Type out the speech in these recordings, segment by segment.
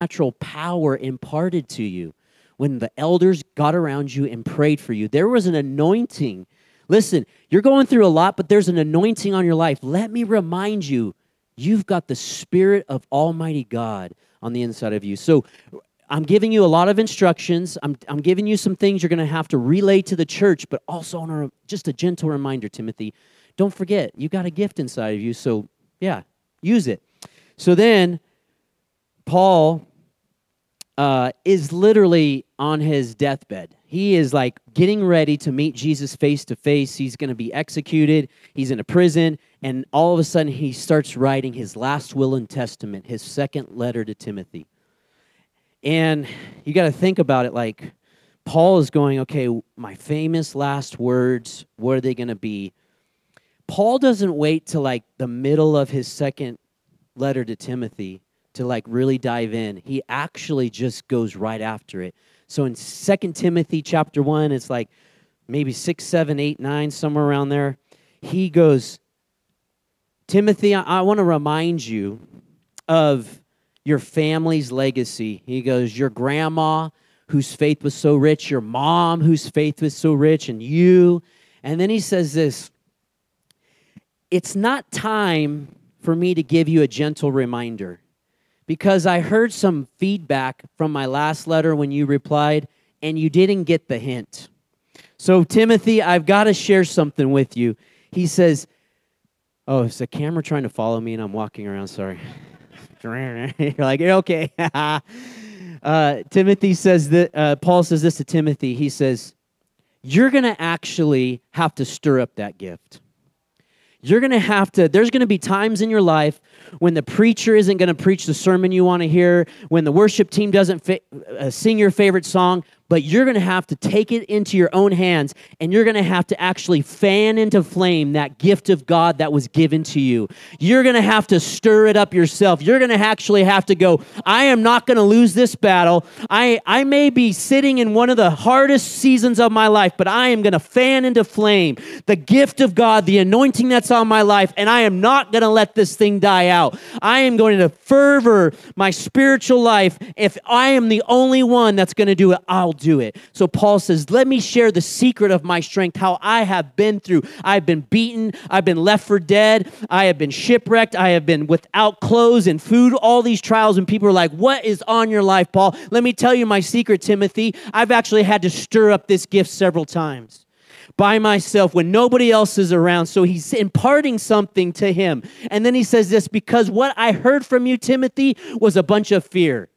supernatural power imparted to you when the elders got around you and prayed for you. There was an anointing. Listen, you're going through a lot, but there's an anointing on your life. Let me remind you, you've got the Spirit of Almighty God on the inside of you. So I'm giving you a lot of instructions. I'm, I'm giving you some things you're going to have to relay to the church, but also on a, just a gentle reminder, Timothy. Don't forget, you've got a gift inside of you. So, yeah, use it. So then, Paul uh, is literally on his deathbed. He is like getting ready to meet Jesus face to face. He's going to be executed. He's in a prison. And all of a sudden, he starts writing his last will and testament, his second letter to Timothy. And you got to think about it like Paul is going, okay, my famous last words, what are they going to be? Paul doesn't wait till like the middle of his second letter to Timothy to like really dive in. He actually just goes right after it. So in Second Timothy chapter 1, it's like maybe 6, 7, 8, 9, somewhere around there. He goes, Timothy, I, I want to remind you of your family's legacy. He goes, Your grandma, whose faith was so rich, your mom, whose faith was so rich, and you. And then he says this It's not time for me to give you a gentle reminder because I heard some feedback from my last letter when you replied, and you didn't get the hint. So, Timothy, I've got to share something with you. He says, Oh, is the camera trying to follow me and I'm walking around? Sorry. You're like, okay. uh, Timothy says that, uh, Paul says this to Timothy. He says, You're going to actually have to stir up that gift. You're going to have to, there's going to be times in your life when the preacher isn't going to preach the sermon you want to hear, when the worship team doesn't fit, uh, sing your favorite song, but you're going to have to take it into your own hands and you're going to have to actually fan into flame that gift of God that was given to you. You're going to have to stir it up yourself. You're going to actually have to go, I am not going to lose this battle. I, I may be sitting in one of the hardest seasons of my life, but I am going to fan into flame the gift of God, the anointing that's on my life, and I am not going to let this thing die out. I am going to fervor my spiritual life. If I am the only one that's going to do it, I'll do it. So Paul says, Let me share the secret of my strength, how I have been through. I've been beaten, I've been left for dead, I have been shipwrecked, I have been without clothes and food, all these trials. And people are like, What is on your life, Paul? Let me tell you my secret, Timothy. I've actually had to stir up this gift several times by myself when nobody else is around. So he's imparting something to him. And then he says this because what I heard from you, Timothy, was a bunch of fear.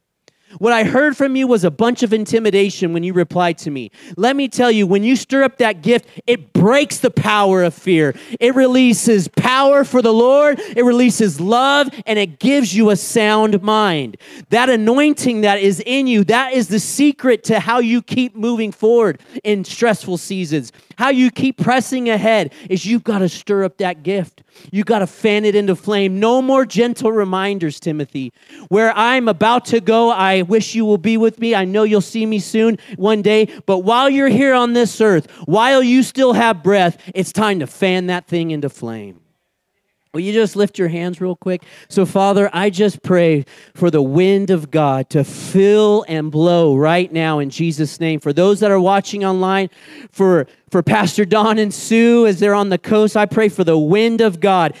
What I heard from you was a bunch of intimidation when you replied to me. Let me tell you, when you stir up that gift, it breaks the power of fear. It releases power for the Lord, it releases love, and it gives you a sound mind. That anointing that is in you, that is the secret to how you keep moving forward in stressful seasons. How you keep pressing ahead is you've got to stir up that gift. You've got to fan it into flame. No more gentle reminders, Timothy. Where I'm about to go, I wish you will be with me. I know you'll see me soon one day. But while you're here on this earth, while you still have breath, it's time to fan that thing into flame. Will you just lift your hands real quick? So, Father, I just pray for the wind of God to fill and blow right now in Jesus' name. For those that are watching online, for, for Pastor Don and Sue as they're on the coast, I pray for the wind of God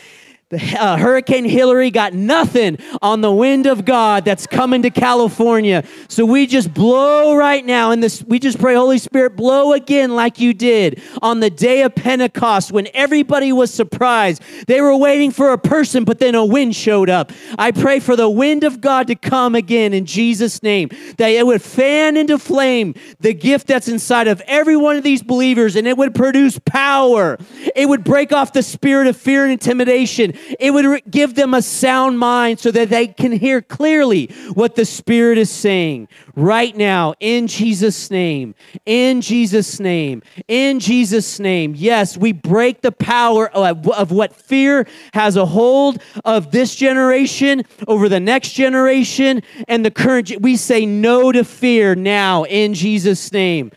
the, uh, Hurricane Hilary got nothing on the wind of God that's coming to California. So we just blow right now, and this we just pray, Holy Spirit, blow again like you did on the day of Pentecost when everybody was surprised. They were waiting for a person, but then a wind showed up. I pray for the wind of God to come again in Jesus' name, that it would fan into flame the gift that's inside of every one of these believers, and it would produce power. It would break off the spirit of fear and intimidation it would give them a sound mind so that they can hear clearly what the Spirit is saying right now in Jesus' name. In Jesus' name. In Jesus' name. Yes, we break the power of, of what fear has a hold of this generation over the next generation and the current. We say no to fear now in Jesus' name.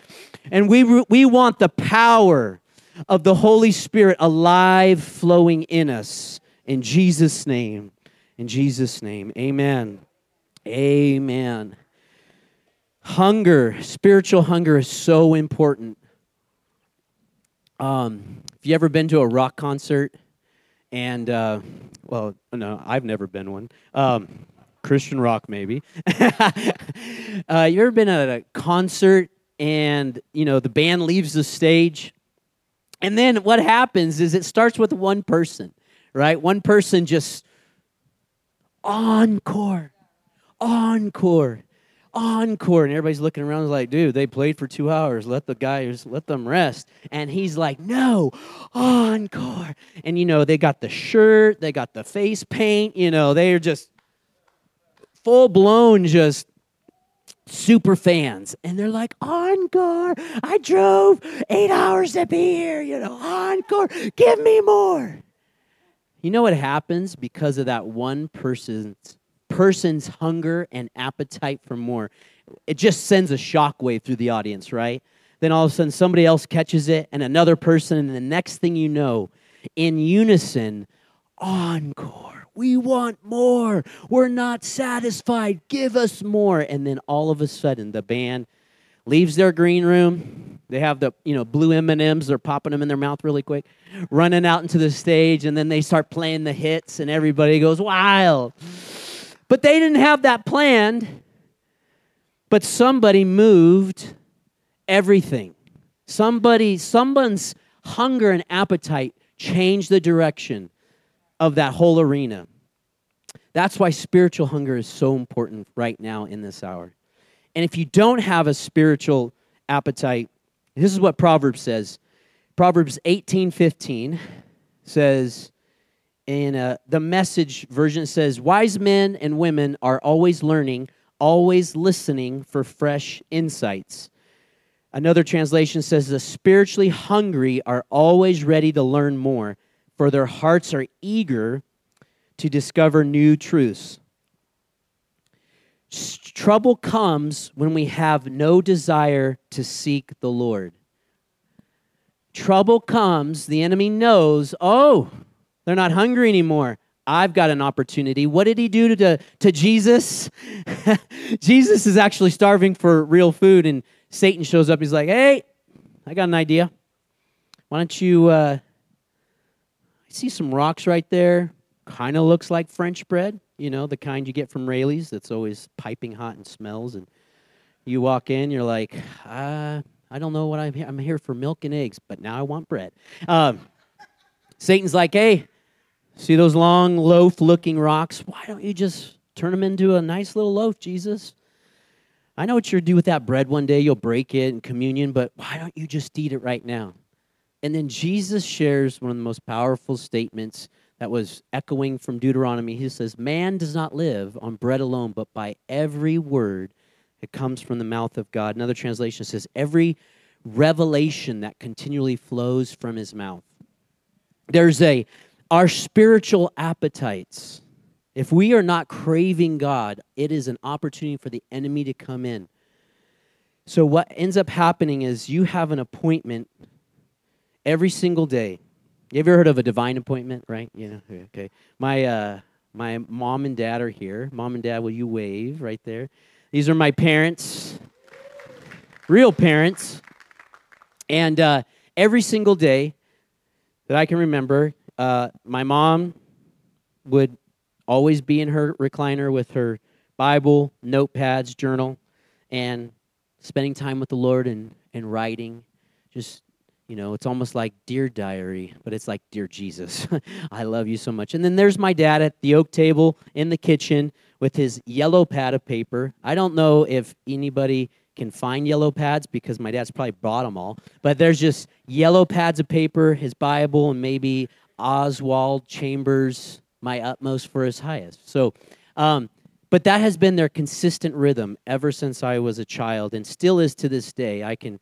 And we, we want the power of the Holy Spirit alive, flowing in us. In Jesus' name. In Jesus' name. Amen. Amen. Hunger, spiritual hunger is so important. Um, have you ever been to a rock concert? And, uh, well, no, I've never been one. Um, Christian rock, maybe. uh, you ever been at a concert and, you know, the band leaves the stage? And then what happens is it starts with one person, right? One person just encore, encore, encore. And everybody's looking around like, dude, they played for two hours. Let the guys, let them rest. And he's like, no, encore. And, you know, they got the shirt, they got the face paint, you know, they're just full blown, just super fans. And they're like, encore. I drove eight hours to be here, you know, encore. Give me more. You know what happens because of that one person's person's hunger and appetite for more? It just sends a shockwave through the audience, right? Then all of a sudden somebody else catches it and another person, and the next thing you know, in unison, encore. We want more. We're not satisfied. Give us more. And then all of a sudden the band leaves their green room. They have the, you know, blue M&Ms. They're popping them in their mouth really quick, running out into the stage, and then they start playing the hits, and everybody goes wild. But they didn't have that planned. But somebody moved everything. Somebody, someone's hunger and appetite changed the direction of that whole arena. That's why spiritual hunger is so important right now in this hour. And if you don't have a spiritual appetite, this is what Proverbs says. Proverbs 18 15 says, in uh, the message version says, Wise men and women are always learning, always listening for fresh insights. Another translation says, The spiritually hungry are always ready to learn more, for their hearts are eager to discover new truths. Trouble comes when we have no desire to seek the Lord. Trouble comes, the enemy knows, oh, they're not hungry anymore. I've got an opportunity. What did he do to, to Jesus? Jesus is actually starving for real food, and Satan shows up. He's like, hey, I got an idea. Why don't you uh, I see some rocks right there? Kind of looks like French bread you know, the kind you get from Raley's that's always piping hot and smells. And you walk in, you're like, uh, I don't know what I'm here. I'm here for milk and eggs, but now I want bread. Um, Satan's like, hey, see those long loaf looking rocks? Why don't you just turn them into a nice little loaf, Jesus? I know what you'll do with that bread one day. You'll break it in communion, but why don't you just eat it right now? And then Jesus shares one of the most powerful statements that was echoing from Deuteronomy. He says, Man does not live on bread alone, but by every word that comes from the mouth of God. Another translation says, Every revelation that continually flows from his mouth. There's a, our spiritual appetites. If we are not craving God, it is an opportunity for the enemy to come in. So, what ends up happening is you have an appointment every single day you ever heard of a divine appointment, right? Yeah, okay. My uh my mom and dad are here. Mom and dad, will you wave right there? These are my parents. Real parents. And uh, every single day that I can remember, uh, my mom would always be in her recliner with her Bible, notepads, journal, and spending time with the Lord and, and writing, just you know, it's almost like Dear Diary, but it's like Dear Jesus. I love you so much. And then there's my dad at the oak table in the kitchen with his yellow pad of paper. I don't know if anybody can find yellow pads because my dad's probably bought them all, but there's just yellow pads of paper, his Bible, and maybe Oswald Chambers, My Utmost for His Highest. So, um, but that has been their consistent rhythm ever since I was a child and still is to this day. I can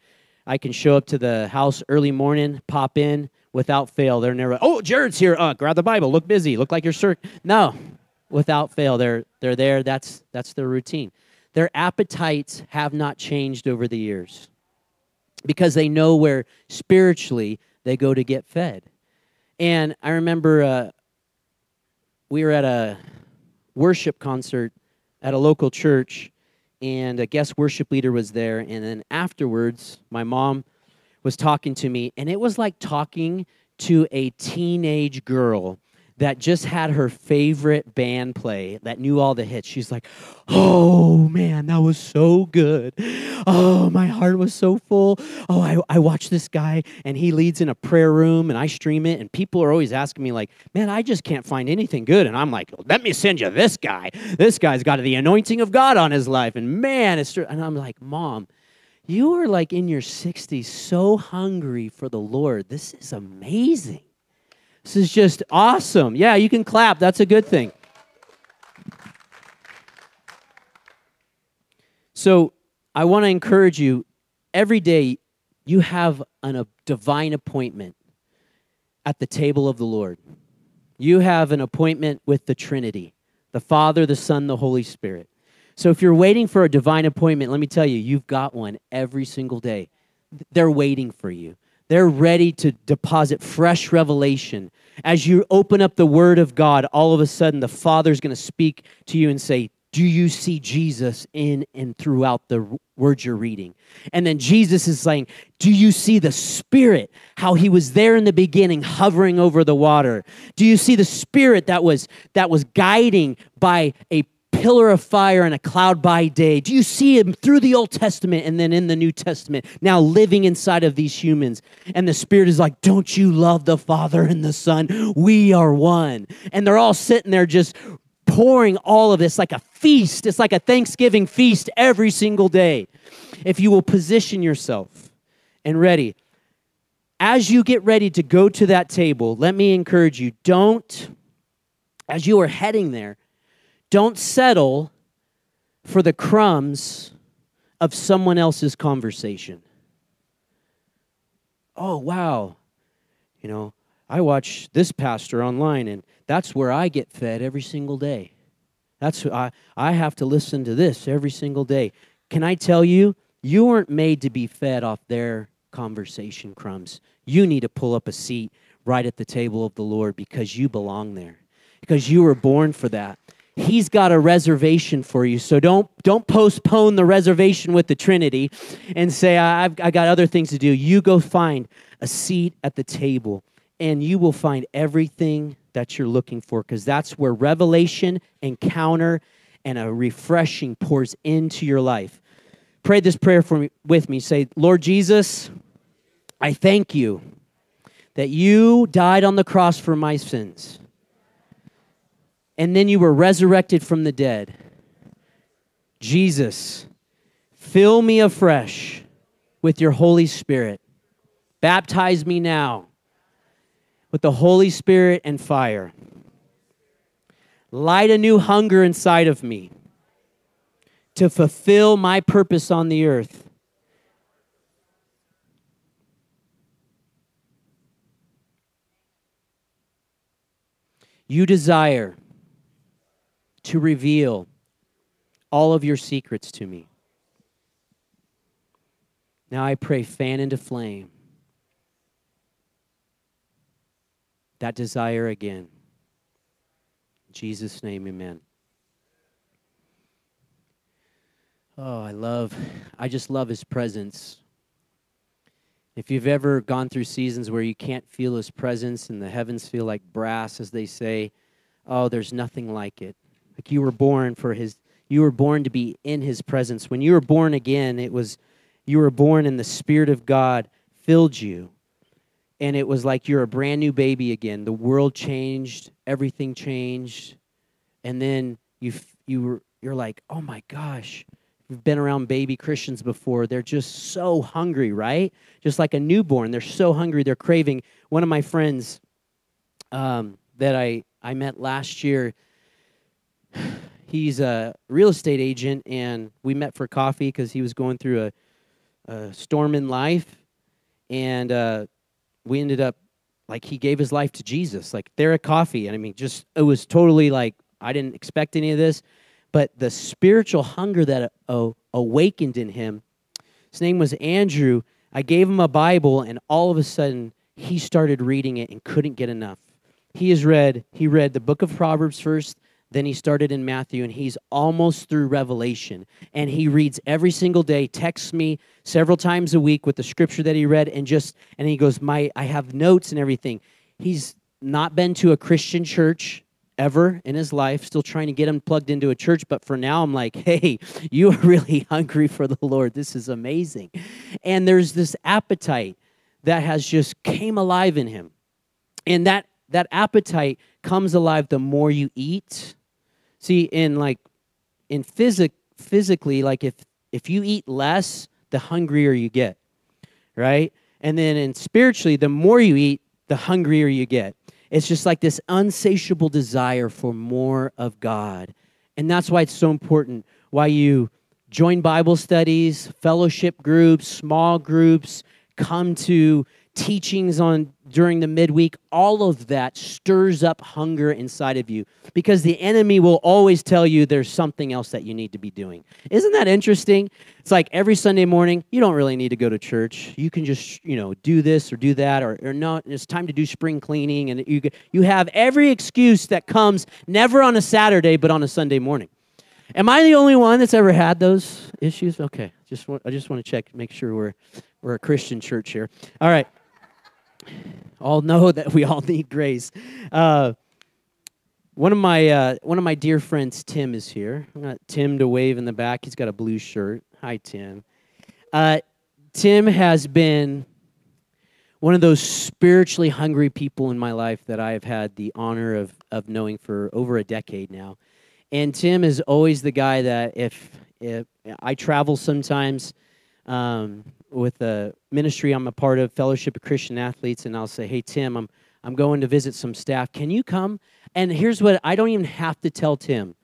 I can show up to the house early morning, pop in without fail. They're never, oh, Jarrod's here. Uh, grab the Bible. Look busy. Look like you're sure. No, without fail, they're they're there. That's that's their routine. Their appetites have not changed over the years because they know where spiritually they go to get fed. And I remember uh, we were at a worship concert at a local church, and a guest worship leader was there. And then afterwards, my mom was talking to me, and it was like talking to a teenage girl that just had her favorite band play that knew all the hits. She's like, Oh man, that was so good. Oh, my heart was so full. Oh, I, I watch this guy and he leads in a prayer room and I stream it. And people are always asking me, like, man, I just can't find anything good. And I'm like, let me send you this guy. This guy's got the anointing of God on his life. And man, it's. And I'm like, Mom, you are like in your 60s so hungry for the Lord. This is amazing. This is just awesome. Yeah, you can clap. That's a good thing. So, I want to encourage you every day you have an, a divine appointment at the table of the Lord. You have an appointment with the Trinity the Father, the Son, the Holy Spirit. So, if you're waiting for a divine appointment, let me tell you, you've got one every single day. They're waiting for you. They're ready to deposit fresh revelation. As you open up the Word of God, all of a sudden the Father's going to speak to you and say, Do you see Jesus in and throughout the words you're reading? And then Jesus is saying, Do you see the Spirit, how He was there in the beginning, hovering over the water? Do you see the Spirit that was that was guiding by a pillar of fire and a cloud by day. Do you see him through the Old Testament and then in the New Testament, now living inside of these humans? And the Spirit is like, Don't you love the Father and the Son? We are one. And they're all sitting there just pouring all of this like a feast. It's like a Thanksgiving feast every single day. If you will position yourself and ready, as you get ready to go to that table, let me encourage you don't, as you are heading there, don't settle for the crumbs of someone else's conversation. Oh, wow. You know, I watch this pastor online, and that's where I get fed every single day. That's I, I have to listen to this every single day. Can I tell you, you weren't made to be fed off their conversation crumbs. You need to pull up a seat right at the table of the Lord because you belong there, because you were born for that he's got a reservation for you. So don't don't postpone the reservation with the Trinity and say I've I got other things to do. You go find a seat at the table and you will find everything that you're looking for because that's where revelation, encounter, and a refreshing pours into your life. Pray this prayer for me with me. Say, Lord Jesus, I thank you that you died on the cross for my sins and then you were resurrected from the dead. Jesus, fill me afresh with your Holy Spirit. Baptize me now with the Holy Spirit and fire. Light a new hunger inside of me to fulfill my purpose on the earth. You desire to reveal all of your secrets to me. Now I pray, fan into flame that desire again. In Jesus' name, amen. Oh, I love, I just love his presence. If you've ever gone through seasons where you can't feel his presence and the heavens feel like brass, as they say, oh, there's nothing like it. Like you were born for his you were born to be in his presence. When you were born again, it was you were born and the spirit of God filled you. And it was like you're a brand new baby again. The world changed, everything changed. And then you you were you're like, "Oh my gosh, you've been around baby Christians before. They're just so hungry, right? Just like a newborn. They're so hungry. They're craving. One of my friends um, that I, I met last year, he's a real estate agent, and we met for coffee because he was going through a, a storm in life, and uh, we ended up like he gave his life to Jesus, like there at coffee, and I mean, just it was totally like I didn't expect any of this, but the spiritual hunger that uh, awakened in him. His name was Andrew. I gave him a Bible, and all of a sudden he started reading it and couldn't get enough. He has read. He read the book of Proverbs first, Then he started in Matthew and he's almost through Revelation. And he reads every single day, texts me several times a week with the scripture that he read and just and he goes, "My I have notes and everything." He's not been to a Christian church ever in his life, still trying to get him plugged into a church. But for now, I'm like, hey, you are really hungry for the Lord. This is amazing. And there's this appetite that has just came alive in him. And that that appetite comes alive the more you eat. See, in like in physic physically, like if if you eat less, the hungrier you get. Right? And then in spiritually, the more you eat, the hungrier you get. It's just like this unsatiable desire for more of God. And that's why it's so important why you join Bible studies, fellowship groups, small groups, come to teachings on during the midweek, all of that stirs up hunger inside of you because the enemy will always tell you there's something else that you need to be doing. Isn't that interesting? It's like every Sunday morning, you don't really need to go to church. You can just, you know, do this or do that or, or no, it's time to do spring cleaning and you you have every excuse that comes never on a Saturday but on a Sunday morning. Am I the only one that's ever had those issues? Okay. Just want, I just want to check make sure we're we're a Christian church here. All right all know that we all need grace. Uh, one of my uh, one of my dear friends, Tim, is here. I got Tim to wave in the back. He's got a blue shirt. Hi, Tim. Uh, Tim has been one of those spiritually hungry people in my life that I have had the honor of of knowing for over a decade now. And Tim is always the guy that if if I travel sometimes, um, with a ministry I'm a part of, Fellowship of Christian Athletes, and I'll say, "Hey Tim, I'm I'm going to visit some staff. Can you come?" And here's what I don't even have to tell Tim.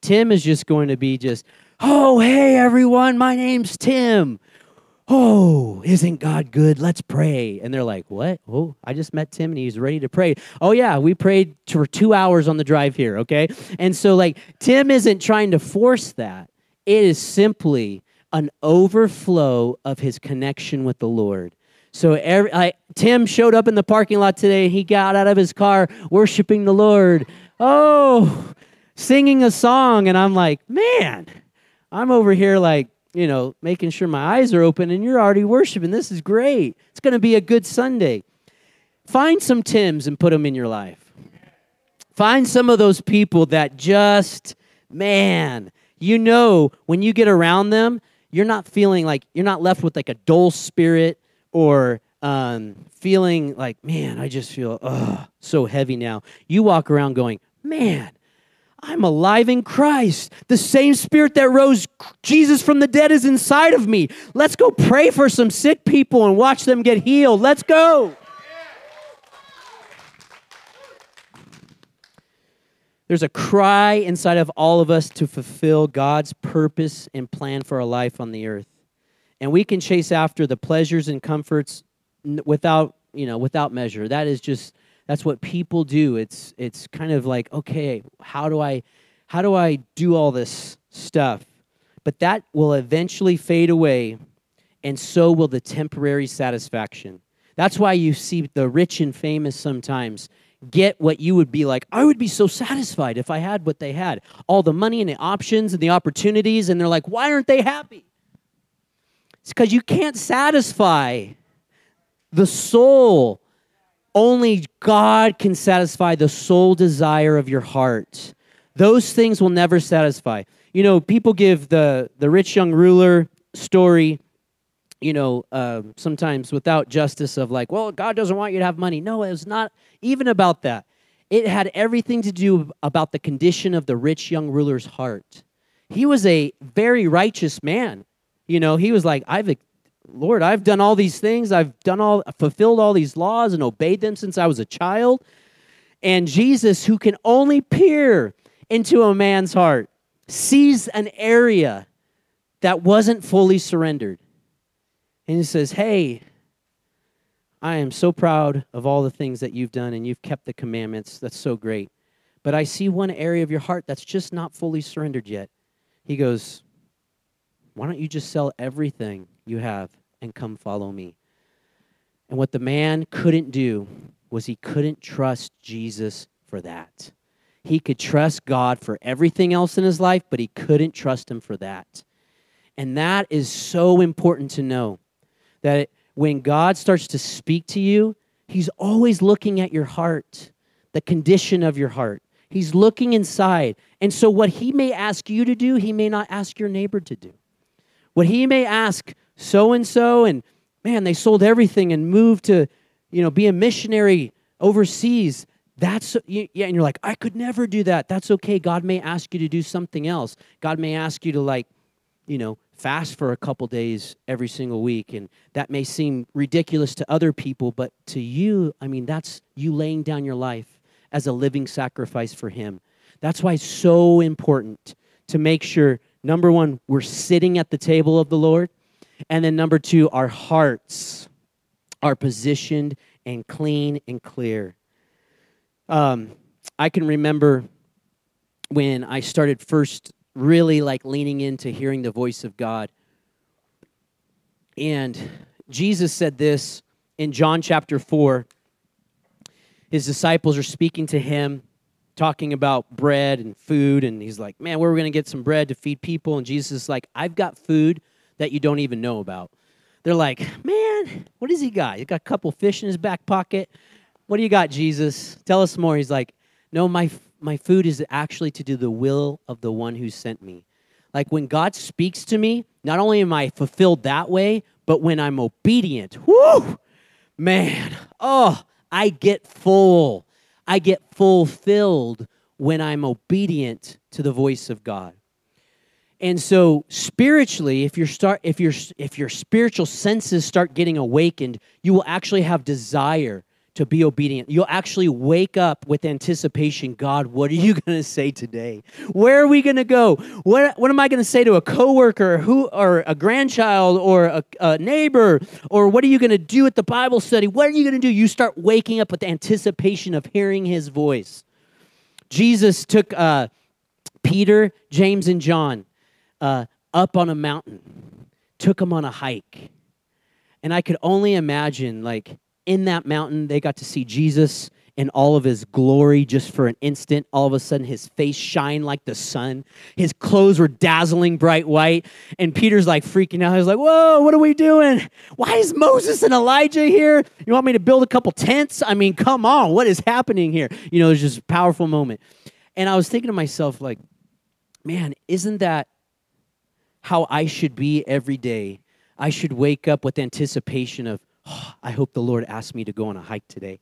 Tim is just going to be just, "Oh, hey everyone, my name's Tim." Oh, isn't God good? Let's pray. And they're like, What? Oh, I just met Tim and he's ready to pray. Oh, yeah, we prayed for two hours on the drive here, okay? And so, like, Tim isn't trying to force that. It is simply an overflow of his connection with the Lord. So every, I, Tim showed up in the parking lot today he got out of his car worshiping the Lord. Oh, singing a song. And I'm like, man, I'm over here like, you know, making sure my eyes are open and you're already worshiping. This is great. It's going to be a good Sunday. Find some Tims and put them in your life. Find some of those people that just, man, you know, when you get around them, you're not feeling like you're not left with like a dull spirit or um, feeling like, man, I just feel ugh, so heavy now. You walk around going, man, I'm alive in Christ. The same spirit that rose Jesus from the dead is inside of me. Let's go pray for some sick people and watch them get healed. Let's go. There's a cry inside of all of us to fulfill God's purpose and plan for our life on the earth. And we can chase after the pleasures and comforts without, you know, without measure. That is just that's what people do. It's it's kind of like, okay, how do I how do I do all this stuff? But that will eventually fade away, and so will the temporary satisfaction. That's why you see the rich and famous sometimes get what you would be like. I would be so satisfied if I had what they had all the money and the options and the opportunities. And they're like, why aren't they happy? It's because you can't satisfy the soul. Only God can satisfy the soul desire of your heart. Those things will never satisfy. You know, people give the, the rich young ruler story you know, uh, sometimes without justice of like, well, God doesn't want you to have money. No, it was not even about that. It had everything to do about the condition of the rich young ruler's heart. He was a very righteous man. You know, he was like, I've, Lord, I've done all these things. I've done all, fulfilled all these laws and obeyed them since I was a child. And Jesus, who can only peer into a man's heart, sees an area that wasn't fully surrendered and he says, Hey, I am so proud of all the things that you've done and you've kept the commandments. That's so great. But I see one area of your heart that's just not fully surrendered yet. He goes, Why don't you just sell everything you have and come follow me? And what the man couldn't do was he couldn't trust Jesus for that. He could trust God for everything else in his life, but he couldn't trust him for that. And that is so important to know that when God starts to speak to you, he's always looking at your heart, the condition of your heart. He's looking inside. And so, what he may ask you to do, he may not ask your neighbor to do. What he may ask so and so, and man, they sold everything and moved to, you know, be a missionary overseas. That's yeah, and you're like, I could never do that. That's okay. God may ask you to do something else. God may ask you to like, you know, fast for a couple days every single week, and that may seem ridiculous to other people, but to you, I mean, that's you laying down your life as a living sacrifice for Him. That's why it's so important to make sure number one, we're sitting at the table of the Lord, and then number two, our hearts are positioned and clean and clear. Um, I can remember when I started first really like leaning into hearing the voice of God. And Jesus said this in John chapter 4. His disciples are speaking to him, talking about bread and food. And he's like, Man, where are we going to get some bread to feed people? And Jesus is like, I've got food that you don't even know about. They're like, Man, what does he got? He's got a couple fish in his back pocket. What do you got, Jesus? Tell us more. He's like, No, my, my food is actually to do the will of the one who sent me. Like when God speaks to me, not only am I fulfilled that way, but when I'm obedient, whoo, man, oh, I get full. I get fulfilled when I'm obedient to the voice of God. And so spiritually, if your start if your if your spiritual senses start getting awakened, you will actually have desire to be obedient. You'll actually wake up with anticipation God, what are you going to say today? Where are we going to go? What, what am I going to say to a coworker who, or a grandchild or a, a neighbor? Or what are you going to do at the Bible study? What are you going to do? You start waking up with the anticipation of hearing his voice. Jesus took uh, Peter, James, and John uh, up on a mountain, took them on a hike. And I could only imagine, like, in that mountain, they got to see Jesus in all of his glory just for an instant. All of a sudden, his face shined like the sun. His clothes were dazzling bright white. And Peter's like freaking out. He's like, Whoa, what are we doing? Why is Moses and Elijah here? You want me to build a couple tents? I mean, come on, what is happening here? You know, it's just a powerful moment. And I was thinking to myself, like, man, isn't that how I should be every day? I should wake up with anticipation of, oh, I hope the Lord asked me to go on a hike today.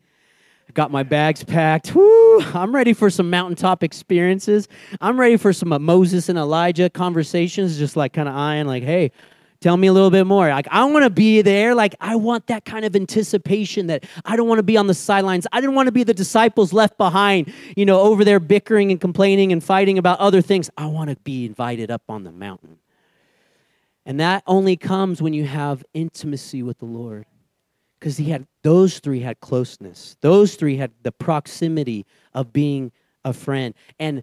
I got my bags packed. Woo, I'm ready for some mountaintop experiences. I'm ready for some Moses and Elijah conversations, just like kind of eyeing, like, hey, tell me a little bit more. Like, I want to be there. Like, I want that kind of anticipation that I don't want to be on the sidelines. I didn't want to be the disciples left behind, you know, over there bickering and complaining and fighting about other things. I want to be invited up on the mountain. And that only comes when you have intimacy with the Lord because he had those three had closeness. Those three had the proximity of being a friend. And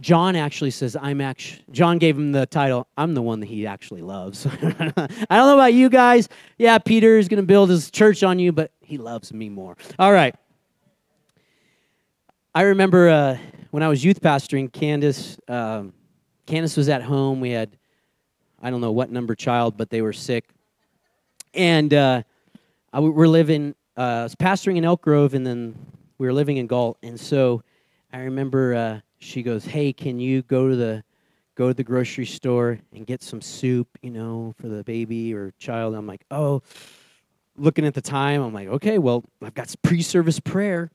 john actually says i'm actually john gave him the title i'm the one that he actually loves. I don't know about you guys. Yeah peter is going to build his church on you but he loves me more. All right. I remember uh, when i was youth pastoring candace um, candace was at home. We had i don't know what number child but they were sick. And uh, I, we're living, uh, I was pastoring in Elk Grove, and then we were living in Galt. And so I remember uh, she goes, "Hey, can you go to the go to the grocery store and get some soup, you know, for the baby or child?" I'm like, "Oh." Looking at the time, I'm like, "Okay, well, I've got pre-service prayer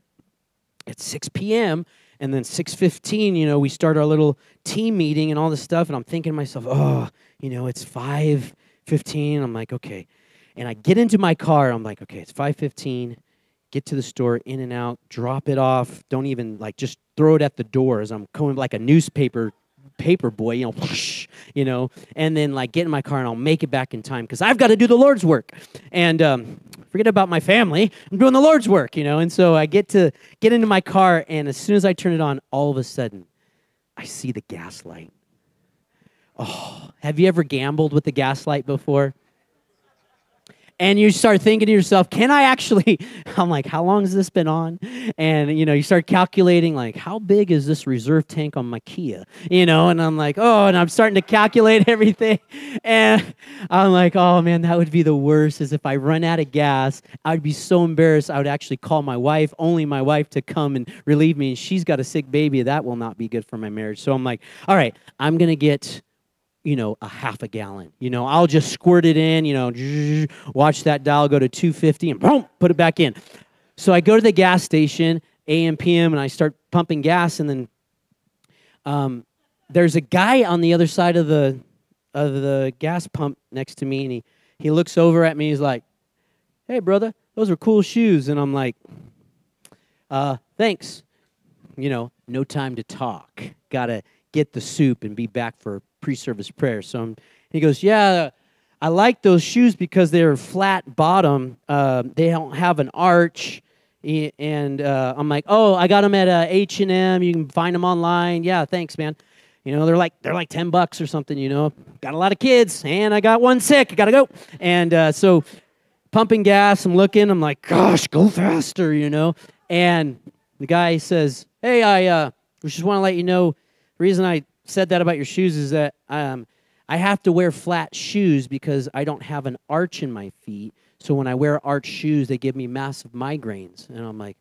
at 6 p.m." and then 6.15 you know we start our little team meeting and all this stuff and i'm thinking to myself oh you know it's 5.15 i'm like okay and I get into my car. I'm like, okay, it's 5:15. Get to the store, in and out, drop it off. Don't even like just throw it at the door as I'm going like a newspaper paper boy, you know, whoosh, you know, and then like get in my car and I'll make it back in time because I've got to do the Lord's work. And um, forget about my family. I'm doing the Lord's work, you know. And so I get to get into my car, and as soon as I turn it on, all of a sudden, I see the gas light. Oh, have you ever gambled with the gas light before? And you start thinking to yourself, can I actually? I'm like, how long has this been on? And you know, you start calculating like, how big is this reserve tank on my Kia? You know, and I'm like, oh, and I'm starting to calculate everything, and I'm like, oh man, that would be the worst. Is if I run out of gas, I'd be so embarrassed. I would actually call my wife, only my wife, to come and relieve me, and she's got a sick baby. That will not be good for my marriage. So I'm like, all right, I'm gonna get you know, a half a gallon. You know, I'll just squirt it in, you know, watch that dial go to 250 and boom, put it back in. So I go to the gas station, AM, PM, and I start pumping gas, and then um, there's a guy on the other side of the of the gas pump next to me, and he, he looks over at me. He's like, "Hey, brother, those are cool shoes." And I'm like, uh, "Thanks." You know, no time to talk. Gotta get the soup and be back for pre-service prayer. So I'm, he goes, yeah, I like those shoes because they're flat bottom. Uh, they don't have an arch. And uh, I'm like, oh, I got them at H&M. You can find them online. Yeah, thanks, man. You know, they're like they're like ten bucks or something. You know, got a lot of kids, and I got one sick. I gotta go. And uh, so, pumping gas. I'm looking. I'm like, gosh, go faster. You know. And the guy says, hey, I uh, just want to let you know. The reason I said that about your shoes is that um, I have to wear flat shoes because I don't have an arch in my feet. So when I wear arch shoes, they give me massive migraines. And I'm like,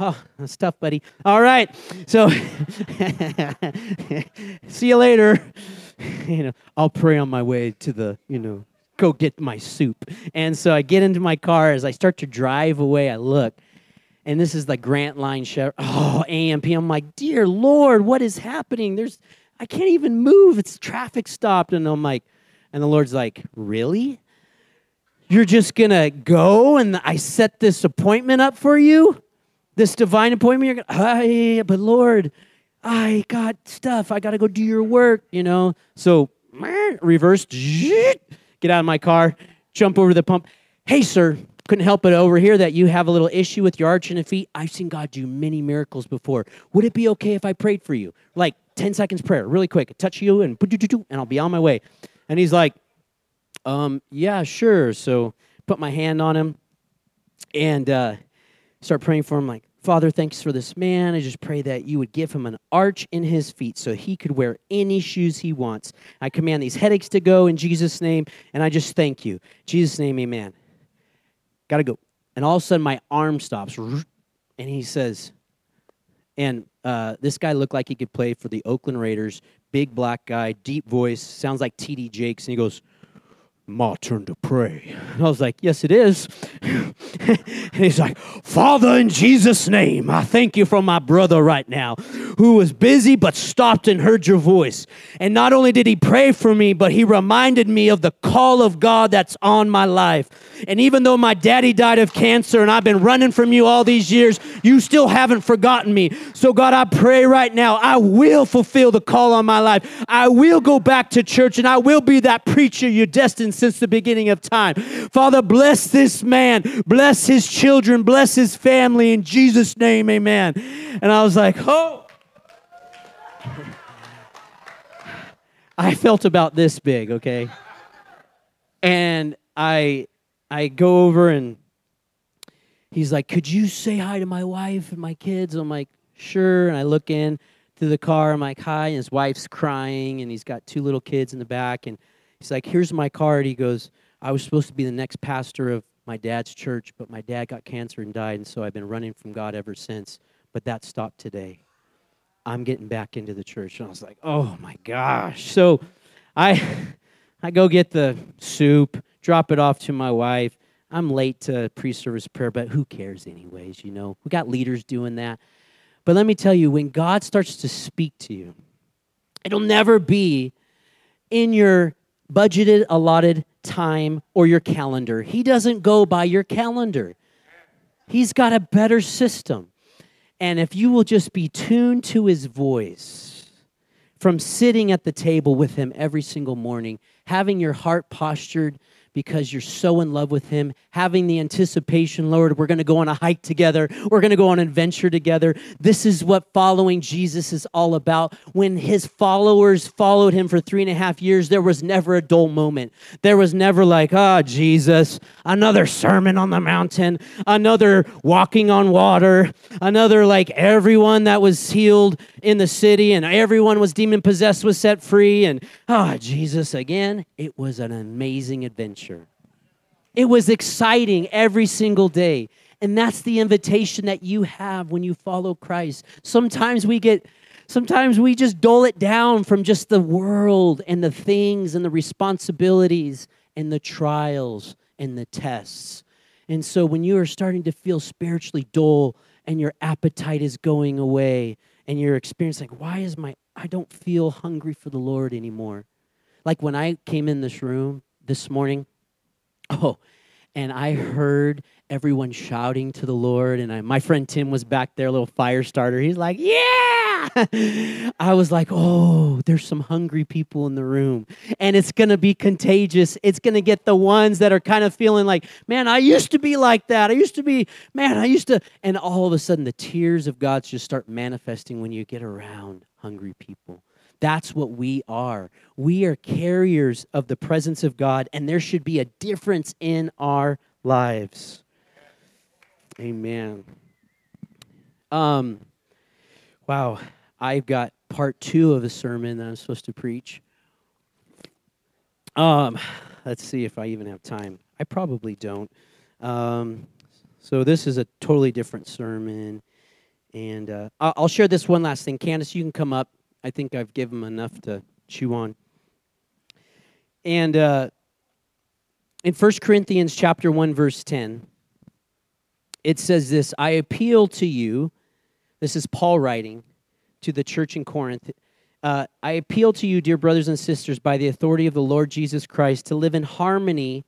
oh, that's tough, buddy. All right. So see you later. you know, I'll pray on my way to the, you know, go get my soup. And so I get into my car as I start to drive away, I look and this is the Grant Line show. Oh, AMP. I'm like, dear Lord, what is happening? There's, I can't even move. It's traffic stopped. And I'm like, and the Lord's like, really? You're just gonna go and I set this appointment up for you? This divine appointment? You're gonna, hey, but Lord, I got stuff. I gotta go do your work, you know? So, reverse, get out of my car, jump over the pump. Hey, sir, couldn't help but overhear that you have a little issue with your arch in the feet. I've seen God do many miracles before. Would it be okay if I prayed for you? Like 10 seconds prayer, really quick. touch you and and I'll be on my way. And he's like, um, yeah, sure. So put my hand on him and uh, start praying for him like, Father, thanks for this man. I just pray that you would give him an arch in his feet so he could wear any shoes he wants. I command these headaches to go in Jesus' name, and I just thank you. Jesus' name, amen. Got to go. And all of a sudden, my arm stops. And he says, and uh, this guy looked like he could play for the Oakland Raiders. Big black guy, deep voice, sounds like TD Jakes. And he goes, my turn to pray. And I was like, Yes, it is. and he's like, Father, in Jesus' name, I thank you for my brother right now who was busy but stopped and heard your voice. And not only did he pray for me, but he reminded me of the call of God that's on my life. And even though my daddy died of cancer and I've been running from you all these years, you still haven't forgotten me. So, God, I pray right now, I will fulfill the call on my life. I will go back to church and I will be that preacher you're destined since the beginning of time. Father, bless this man, bless his children, bless his family in Jesus' name, amen. And I was like, oh. I felt about this big, okay? And I I go over and he's like, "Could you say hi to my wife and my kids?" I'm like, "Sure." And I look in to the car. I'm like, "Hi." And his wife's crying, and he's got two little kids in the back. And he's like, "Here's my card." He goes, "I was supposed to be the next pastor of my dad's church, but my dad got cancer and died, and so I've been running from God ever since. But that stopped today. I'm getting back into the church." And I was like, "Oh my gosh!" So I I go get the soup, drop it off to my wife. I'm late to pre-service prayer, but who cares anyways, you know? We got leaders doing that. But let me tell you, when God starts to speak to you, it'll never be in your budgeted allotted time or your calendar. He doesn't go by your calendar. He's got a better system. And if you will just be tuned to his voice, from sitting at the table with him every single morning, having your heart postured because you're so in love with Him, having the anticipation, Lord, we're going to go on a hike together, we're going to go on an adventure together. This is what following Jesus is all about. When His followers followed Him for three and a half years, there was never a dull moment. There was never like, ah, oh, Jesus, another sermon on the mountain, another walking on water, another like everyone that was healed in the city and everyone was demon possessed was set free. And ah, oh, Jesus again. It was an amazing adventure. It was exciting every single day. And that's the invitation that you have when you follow Christ. Sometimes we get sometimes we just dull it down from just the world and the things and the responsibilities and the trials and the tests. And so when you are starting to feel spiritually dull and your appetite is going away and you're experiencing why is my I don't feel hungry for the Lord anymore. Like when I came in this room this morning, Oh, and I heard everyone shouting to the Lord. And I, my friend Tim was back there, a little fire starter. He's like, Yeah. I was like, Oh, there's some hungry people in the room. And it's going to be contagious. It's going to get the ones that are kind of feeling like, Man, I used to be like that. I used to be, man, I used to. And all of a sudden, the tears of God just start manifesting when you get around hungry people. That's what we are. We are carriers of the presence of God, and there should be a difference in our lives. Amen. Um, wow, I've got part two of a sermon that I'm supposed to preach. Um, let's see if I even have time. I probably don't. Um, so this is a totally different sermon, and uh, I'll share this one last thing. Candace, you can come up. I think I've given them enough to chew on. And uh, in 1 Corinthians chapter 1, verse 10, it says this I appeal to you, this is Paul writing to the church in Corinth. Uh, I appeal to you, dear brothers and sisters, by the authority of the Lord Jesus Christ, to live in harmony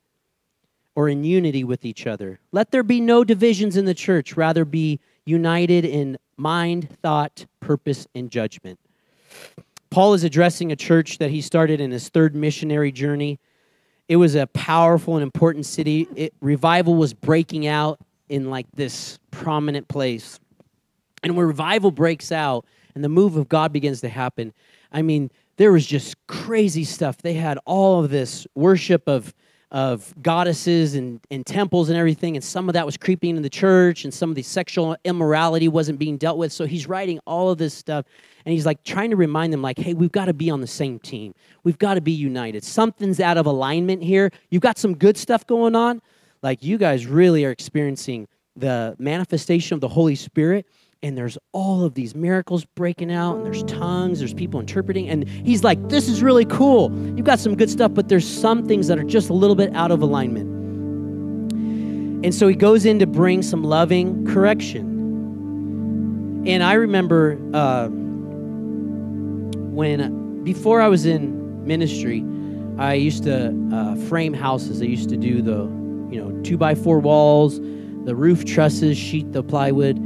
or in unity with each other. Let there be no divisions in the church, rather, be united in mind, thought, purpose, and judgment. Paul is addressing a church that he started in his third missionary journey. It was a powerful and important city. It, revival was breaking out in like this prominent place. And when revival breaks out and the move of God begins to happen, I mean, there was just crazy stuff. They had all of this worship of of goddesses and, and temples and everything, and some of that was creeping into the church, and some of the sexual immorality wasn't being dealt with. So he's writing all of this stuff, and he's like trying to remind them, like, hey, we've got to be on the same team. We've got to be united. Something's out of alignment here. You've got some good stuff going on. Like, you guys really are experiencing the manifestation of the Holy Spirit and there's all of these miracles breaking out and there's tongues there's people interpreting and he's like this is really cool. You've got some good stuff but there's some things that are just a little bit out of alignment. And so he goes in to bring some loving correction. And i remember uh, when before i was in ministry i used to uh, frame houses. I used to do the you know two by four walls the roof trusses sheet the plywood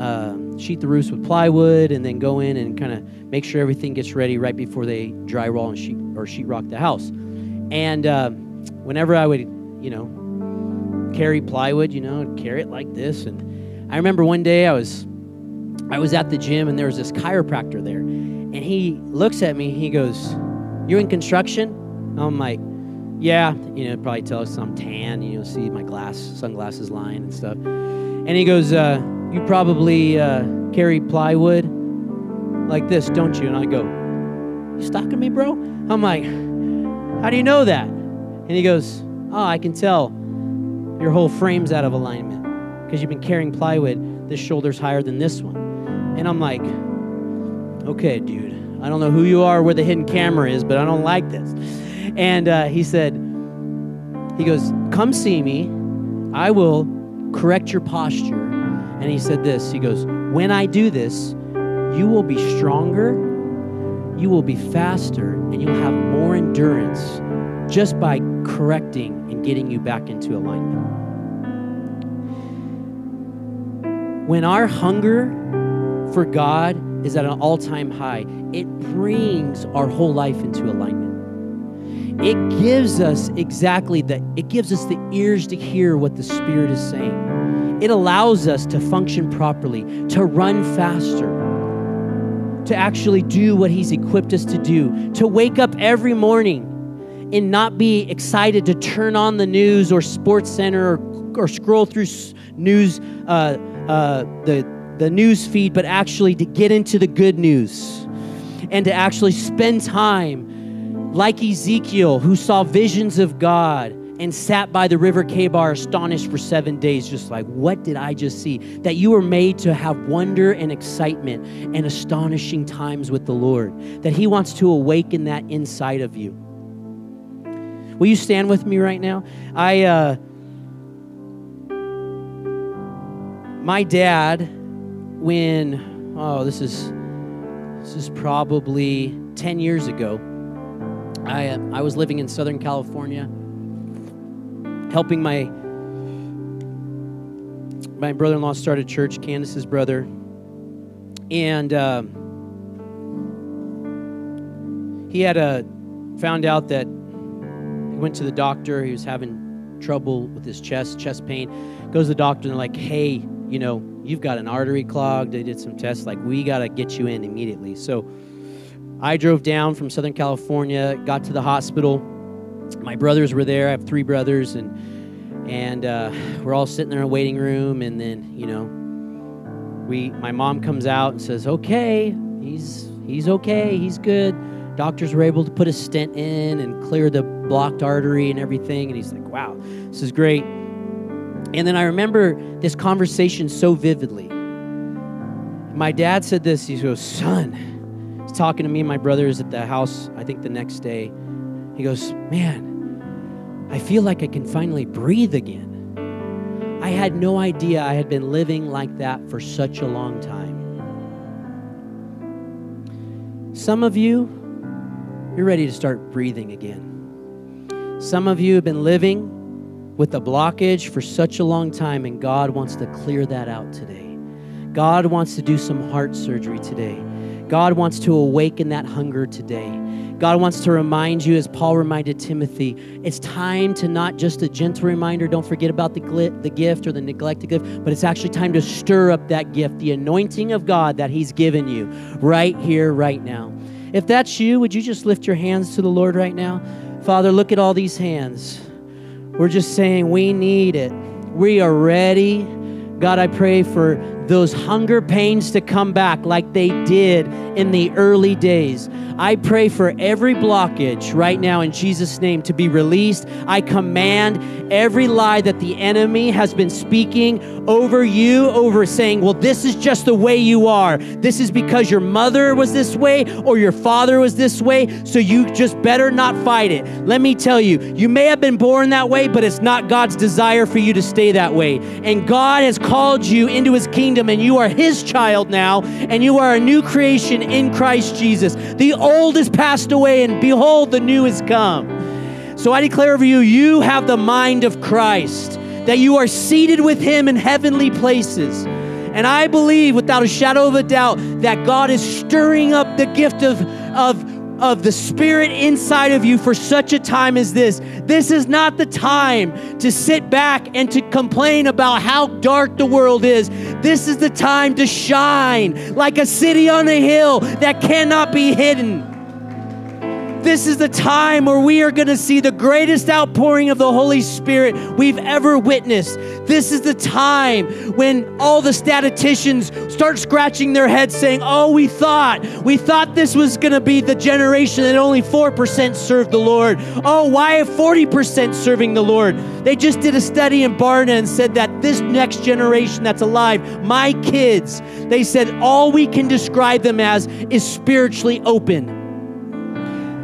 uh, sheet the roofs with plywood and then go in and kind of make sure everything gets ready right before they drywall and sheet or sheetrock the house. And uh, whenever I would, you know, carry plywood, you know, carry it like this. And I remember one day I was I was at the gym and there was this chiropractor there, and he looks at me. He goes, "You in construction?" I'm like, "Yeah." You know, probably tell us I'm tan. You know, see my glass sunglasses line and stuff. And he goes. Uh, you probably uh, carry plywood like this, don't you? And I go, You stalking me, bro? I'm like, How do you know that? And he goes, Oh, I can tell your whole frame's out of alignment because you've been carrying plywood. This shoulder's higher than this one. And I'm like, Okay, dude, I don't know who you are, where the hidden camera is, but I don't like this. And uh, he said, He goes, Come see me. I will correct your posture and he said this He goes, When I do this, you will be stronger, you will be faster, and you'll have more endurance just by correcting and getting you back into alignment. When our hunger for God is at an all time high, it brings our whole life into alignment. it gives us exactly that it gives us the ears to hear what the spirit is saying it allows us to function properly to run faster to actually do what he's equipped us to do to wake up every morning and not be excited to turn on the news or sports center or, or scroll through news uh, uh, the, the news feed but actually to get into the good news and to actually spend time like Ezekiel, who saw visions of God and sat by the river Chebar astonished for seven days, just like, what did I just see? That you were made to have wonder and excitement and astonishing times with the Lord, that He wants to awaken that inside of you. Will you stand with me right now? I, uh, my dad, when, oh, this is, this is probably 10 years ago I, uh, I was living in Southern California, helping my my brother-in-law start a church, Candace's brother, and uh, he had a uh, found out that he went to the doctor. He was having trouble with his chest, chest pain. Goes to the doctor and they're like, "Hey, you know, you've got an artery clogged." They did some tests. Like, we got to get you in immediately. So I drove down from Southern California, got to the hospital. My brothers were there. I have three brothers, and and uh, we're all sitting there in a waiting room. And then you know, we my mom comes out and says, "Okay, he's he's okay. He's good." Doctors were able to put a stent in and clear the blocked artery and everything. And he's like, "Wow, this is great." And then I remember this conversation so vividly. My dad said this. He goes, "Son." He's talking to me and my brothers at the house, I think the next day. He goes, Man, I feel like I can finally breathe again. I had no idea I had been living like that for such a long time. Some of you, you're ready to start breathing again. Some of you have been living with a blockage for such a long time, and God wants to clear that out today. God wants to do some heart surgery today. God wants to awaken that hunger today. God wants to remind you, as Paul reminded Timothy, it's time to not just a gentle reminder, don't forget about the, gl- the gift or the neglected gift, but it's actually time to stir up that gift, the anointing of God that He's given you right here, right now. If that's you, would you just lift your hands to the Lord right now? Father, look at all these hands. We're just saying we need it. We are ready. God, I pray for those hunger pains to come back like they did in the early days. I pray for every blockage right now in Jesus' name to be released. I command every lie that the enemy has been speaking over you, over saying, well, this is just the way you are. This is because your mother was this way or your father was this way, so you just better not fight it. Let me tell you, you may have been born that way, but it's not God's desire for you to stay that way. And God has called you into his kingdom, and you are his child now, and you are a new creation in Christ Jesus. The old is passed away, and behold, the new is come. So I declare over you, you have the mind of Christ, that you are seated with him in heavenly places. And I believe without a shadow of a doubt that God is stirring up the gift of, of of the Spirit inside of you for such a time as this. This is not the time to sit back and to complain about how dark the world is. This is the time to shine like a city on a hill that cannot be hidden. This is the time where we are going to see the greatest outpouring of the Holy Spirit we've ever witnessed. This is the time when all the statisticians start scratching their heads saying, Oh, we thought, we thought this was going to be the generation that only 4% served the Lord. Oh, why 40% serving the Lord? They just did a study in Barna and said that this next generation that's alive, my kids, they said all we can describe them as is spiritually open.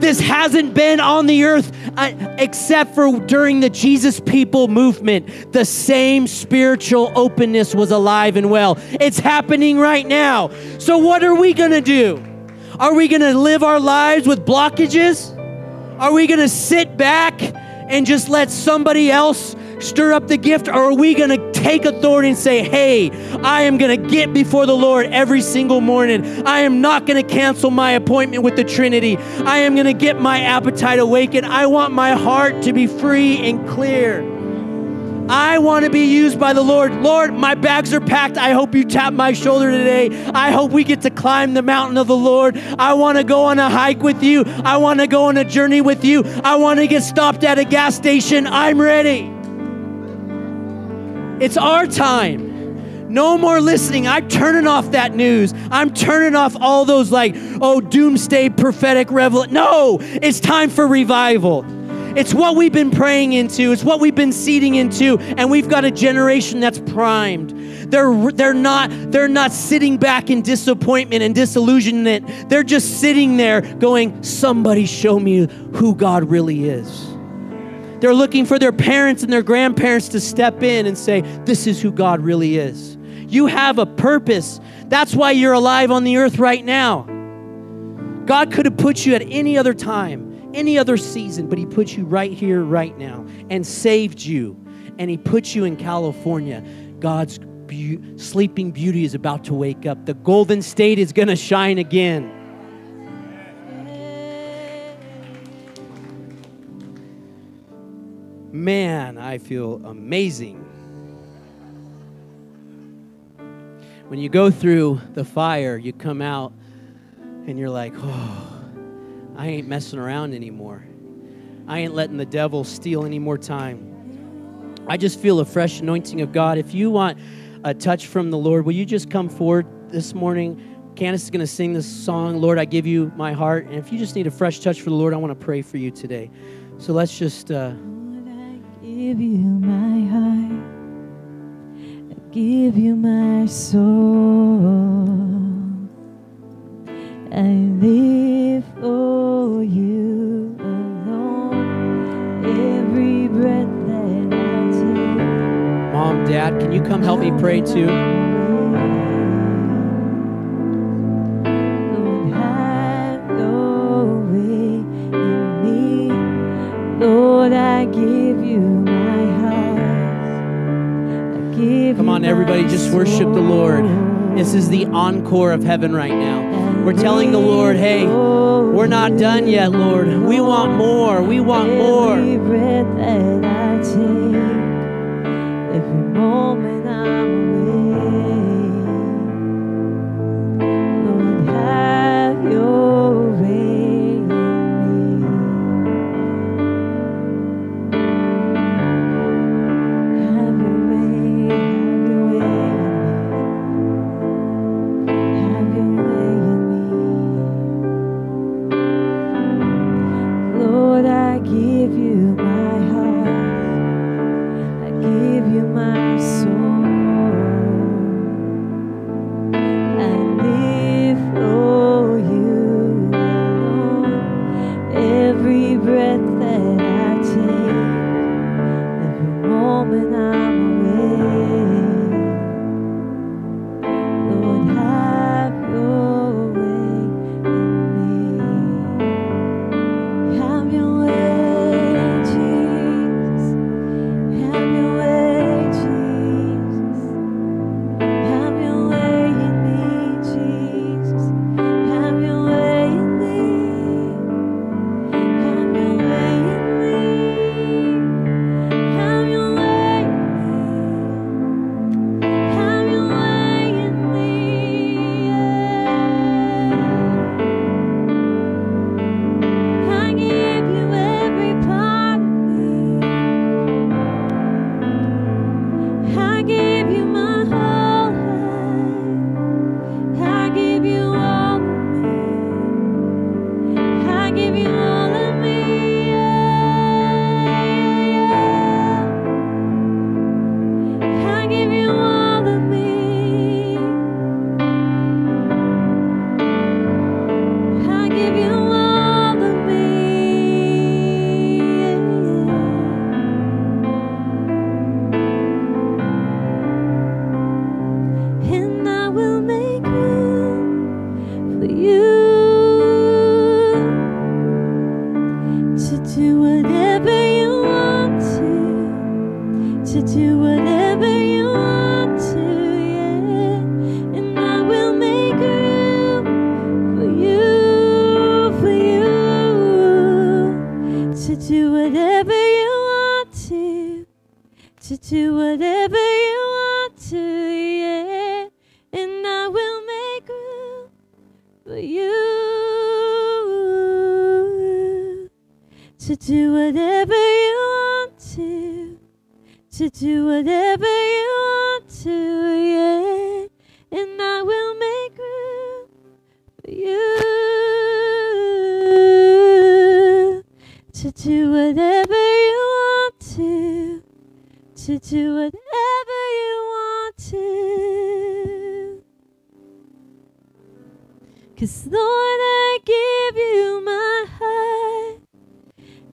This hasn't been on the earth uh, except for during the Jesus people movement. The same spiritual openness was alive and well. It's happening right now. So, what are we going to do? Are we going to live our lives with blockages? Are we going to sit back and just let somebody else stir up the gift? Or are we going to take authority and say, Hey, I am going to get before the Lord every single morning. I am not going to cancel my appointment with the Trinity. I am going to get my appetite awakened. I want my heart to be free and clear. I want to be used by the Lord. Lord, my bags are packed. I hope you tap my shoulder today. I hope we get to climb the mountain of the Lord. I want to go on a hike with you. I want to go on a journey with you. I want to get stopped at a gas station. I'm ready. It's our time. No more listening. I'm turning off that news. I'm turning off all those like, oh, doomsday prophetic revel. No, it's time for revival. It's what we've been praying into, it's what we've been seeding into, and we've got a generation that's primed. They're, they're, not, they're not sitting back in disappointment and disillusionment. They're just sitting there going, Somebody show me who God really is. They're looking for their parents and their grandparents to step in and say, This is who God really is. You have a purpose. That's why you're alive on the earth right now. God could have put you at any other time any other season, but He put you right here, right now, and saved you. And He put you in California. God's be- sleeping beauty is about to wake up. The golden state is going to shine again. Man, I feel amazing. When you go through the fire, you come out and you're like, oh, I ain't messing around anymore. I ain't letting the devil steal any more time. I just feel a fresh anointing of God. If you want a touch from the Lord, will you just come forward this morning? Candace is going to sing this song, Lord, I give you my heart. And if you just need a fresh touch for the Lord, I want to pray for you today. So let's just. Uh, give you my heart. I give you my soul. I live for you alone. Every breath that I take. Mom, Dad, can you come help me pray too? Lord, have your way in me. Lord, I give you Come on, everybody, just worship the Lord. This is the encore of heaven right now. We're telling the Lord, hey, we're not done yet, Lord. We want more. We want more. Every breath that I take, every moment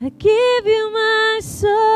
I give you my soul.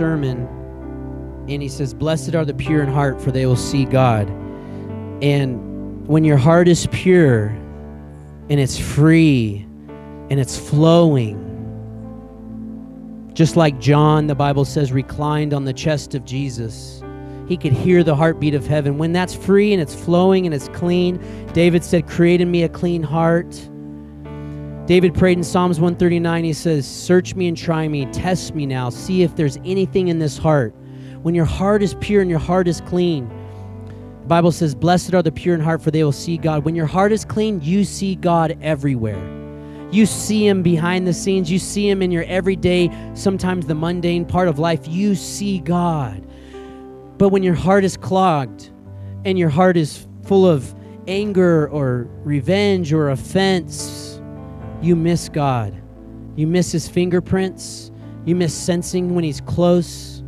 sermon and he says, Blessed are the pure in heart, for they will see God. And when your heart is pure and it's free and it's flowing, just like John, the Bible says, reclined on the chest of Jesus, he could hear the heartbeat of heaven. When that's free and it's flowing and it's clean, David said, Create in me a clean heart David prayed in Psalms 139. He says, Search me and try me, test me now, see if there's anything in this heart. When your heart is pure and your heart is clean, the Bible says, Blessed are the pure in heart, for they will see God. When your heart is clean, you see God everywhere. You see Him behind the scenes. You see Him in your everyday, sometimes the mundane part of life. You see God. But when your heart is clogged and your heart is full of anger or revenge or offense, you miss God. You miss His fingerprints. You miss sensing when He's close.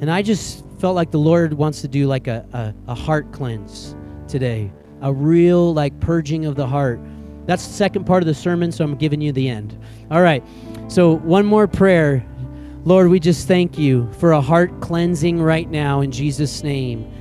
And I just felt like the Lord wants to do like a, a, a heart cleanse today, a real like purging of the heart that's the second part of the sermon, so I'm giving you the end. All right. So, one more prayer. Lord, we just thank you for a heart cleansing right now in Jesus' name.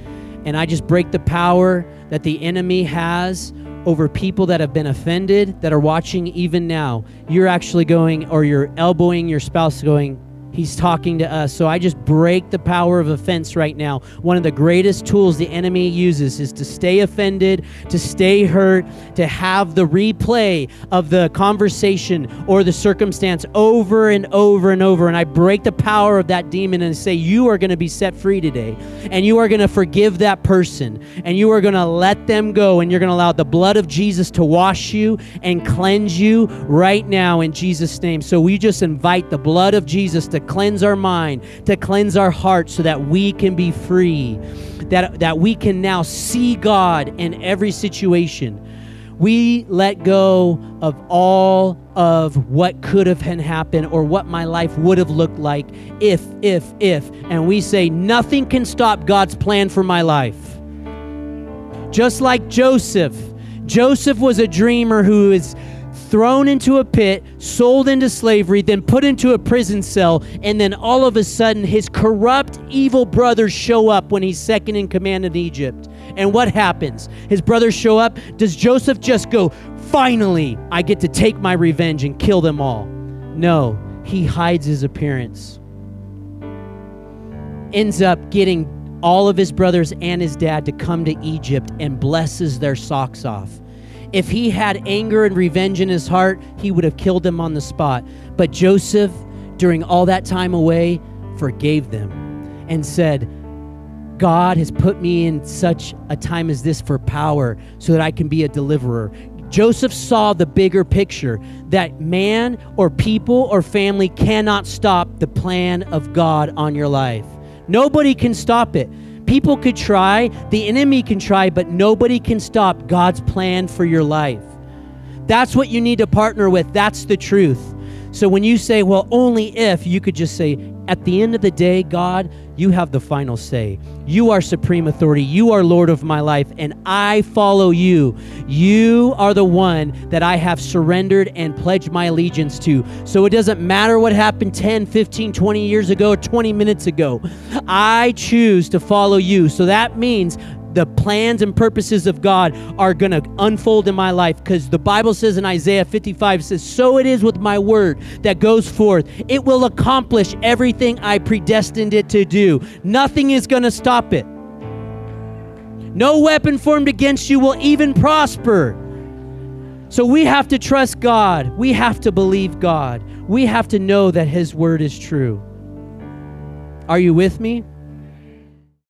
And I just break the power that the enemy has over people that have been offended that are watching even now. You're actually going, or you're elbowing your spouse, going, He's talking to us. So I just break the power of offense right now. One of the greatest tools the enemy uses is to stay offended, to stay hurt, to have the replay of the conversation or the circumstance over and over and over. And I break the power of that demon and say, You are going to be set free today. And you are going to forgive that person. And you are going to let them go. And you're going to allow the blood of Jesus to wash you and cleanse you right now in Jesus' name. So we just invite the blood of Jesus to cleanse our mind, to cleanse our heart so that we can be free, that, that we can now see God in every situation. We let go of all of what could have happened or what my life would have looked like if, if, if. And we say, nothing can stop God's plan for my life. Just like Joseph. Joseph was a dreamer who is thrown into a pit, sold into slavery, then put into a prison cell, and then all of a sudden his corrupt, evil brothers show up when he's second in command in Egypt. And what happens? His brothers show up. Does Joseph just go, finally, I get to take my revenge and kill them all? No, he hides his appearance. Ends up getting all of his brothers and his dad to come to Egypt and blesses their socks off. If he had anger and revenge in his heart, he would have killed them on the spot. But Joseph, during all that time away, forgave them and said, God has put me in such a time as this for power so that I can be a deliverer. Joseph saw the bigger picture that man or people or family cannot stop the plan of God on your life. Nobody can stop it. People could try, the enemy can try, but nobody can stop God's plan for your life. That's what you need to partner with. That's the truth. So when you say, well, only if, you could just say, at the end of the day, God, you have the final say. You are supreme authority. You are Lord of my life, and I follow you. You are the one that I have surrendered and pledged my allegiance to. So it doesn't matter what happened 10, 15, 20 years ago, or 20 minutes ago. I choose to follow you. So that means the plans and purposes of God are going to unfold in my life because the Bible says in Isaiah 55 says, "So it is with my word that goes forth; it will accomplish everything I predestined it to do. Nothing is going to stop it. No weapon formed against you will even prosper." So we have to trust God. We have to believe God. We have to know that his word is true. Are you with me?